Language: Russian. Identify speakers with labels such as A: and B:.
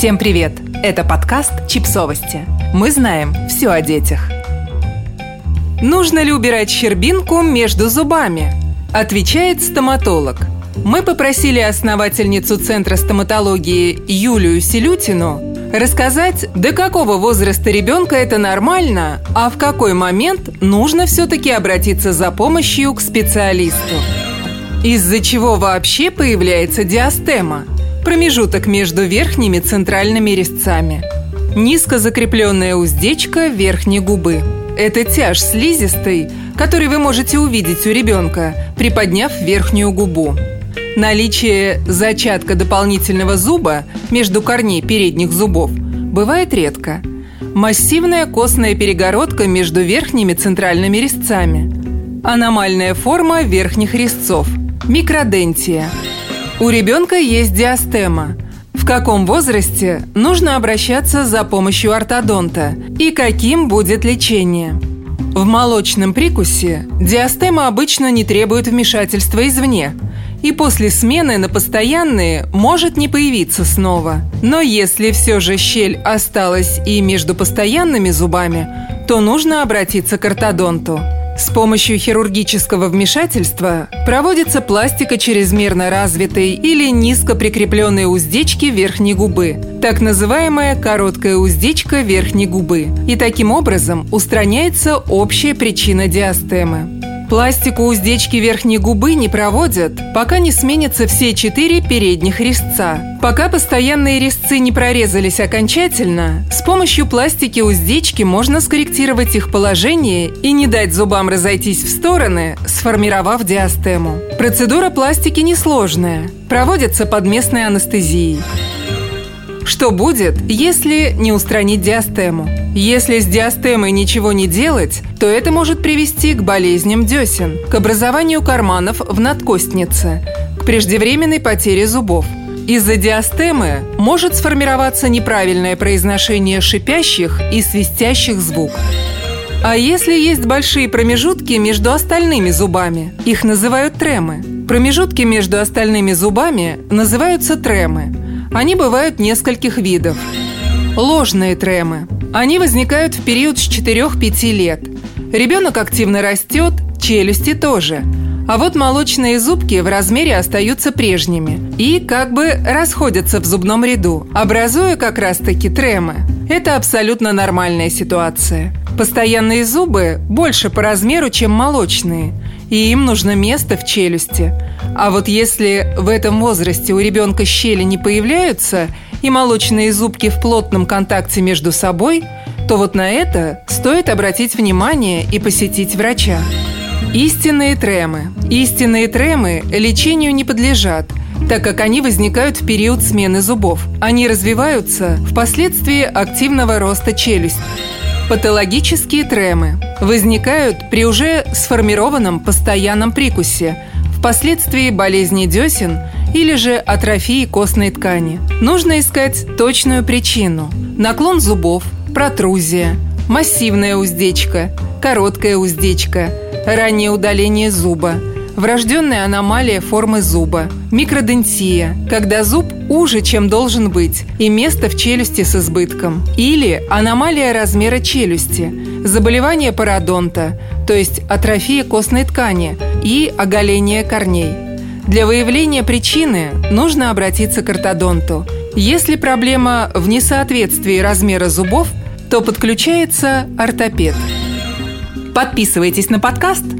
A: Всем привет! Это подкаст «Чипсовости». Мы знаем все о детях. Нужно ли убирать щербинку между зубами? Отвечает стоматолог. Мы попросили основательницу Центра стоматологии Юлию Селютину рассказать, до какого возраста ребенка это нормально, а в какой момент нужно все-таки обратиться за помощью к специалисту. Из-за чего вообще появляется диастема? Промежуток между верхними центральными резцами. Низко закрепленная уздечка верхней губы. Это тяж слизистой, который вы можете увидеть у ребенка, приподняв верхнюю губу. Наличие зачатка дополнительного зуба между корней передних зубов бывает редко. Массивная костная перегородка между верхними центральными резцами. Аномальная форма верхних резцов. Микродентия. У ребенка есть диастема. В каком возрасте нужно обращаться за помощью ортодонта и каким будет лечение? В молочном прикусе диастема обычно не требует вмешательства извне, и после смены на постоянные может не появиться снова. Но если все же щель осталась и между постоянными зубами, то нужно обратиться к ортодонту. С помощью хирургического вмешательства проводится пластика чрезмерно развитой или низко прикрепленной уздечки верхней губы, так называемая короткая уздечка верхней губы. И таким образом устраняется общая причина диастемы. Пластику уздечки верхней губы не проводят, пока не сменятся все четыре передних резца. Пока постоянные резцы не прорезались окончательно, с помощью пластики уздечки можно скорректировать их положение и не дать зубам разойтись в стороны, сформировав диастему. Процедура пластики несложная, проводится под местной анестезией. Что будет, если не устранить диастему? Если с диастемой ничего не делать, то это может привести к болезням десен, к образованию карманов в надкостнице, к преждевременной потере зубов. Из-за диастемы может сформироваться неправильное произношение шипящих и свистящих звуков. А если есть большие промежутки между остальными зубами? Их называют тремы. Промежутки между остальными зубами называются тремы. Они бывают нескольких видов. Ложные тремы. Они возникают в период с 4-5 лет. Ребенок активно растет, челюсти тоже. А вот молочные зубки в размере остаются прежними и как бы расходятся в зубном ряду, образуя как раз-таки тремы. Это абсолютно нормальная ситуация. Постоянные зубы больше по размеру, чем молочные, и им нужно место в челюсти. А вот если в этом возрасте у ребенка щели не появляются и молочные зубки в плотном контакте между собой, то вот на это стоит обратить внимание и посетить врача. Истинные тремы. Истинные тремы лечению не подлежат, так как они возникают в период смены зубов. Они развиваются впоследствии активного роста челюсти. Патологические тремы возникают при уже сформированном постоянном прикусе, впоследствии болезни десен или же атрофии костной ткани. Нужно искать точную причину. Наклон зубов, протрузия, массивная уздечка, короткая уздечка, раннее удаление зуба – врожденная аномалия формы зуба, микродентия, когда зуб уже, чем должен быть, и место в челюсти с избытком, или аномалия размера челюсти, заболевание пародонта, то есть атрофия костной ткани и оголение корней. Для выявления причины нужно обратиться к ортодонту. Если проблема в несоответствии размера зубов, то подключается ортопед. Подписывайтесь на подкаст –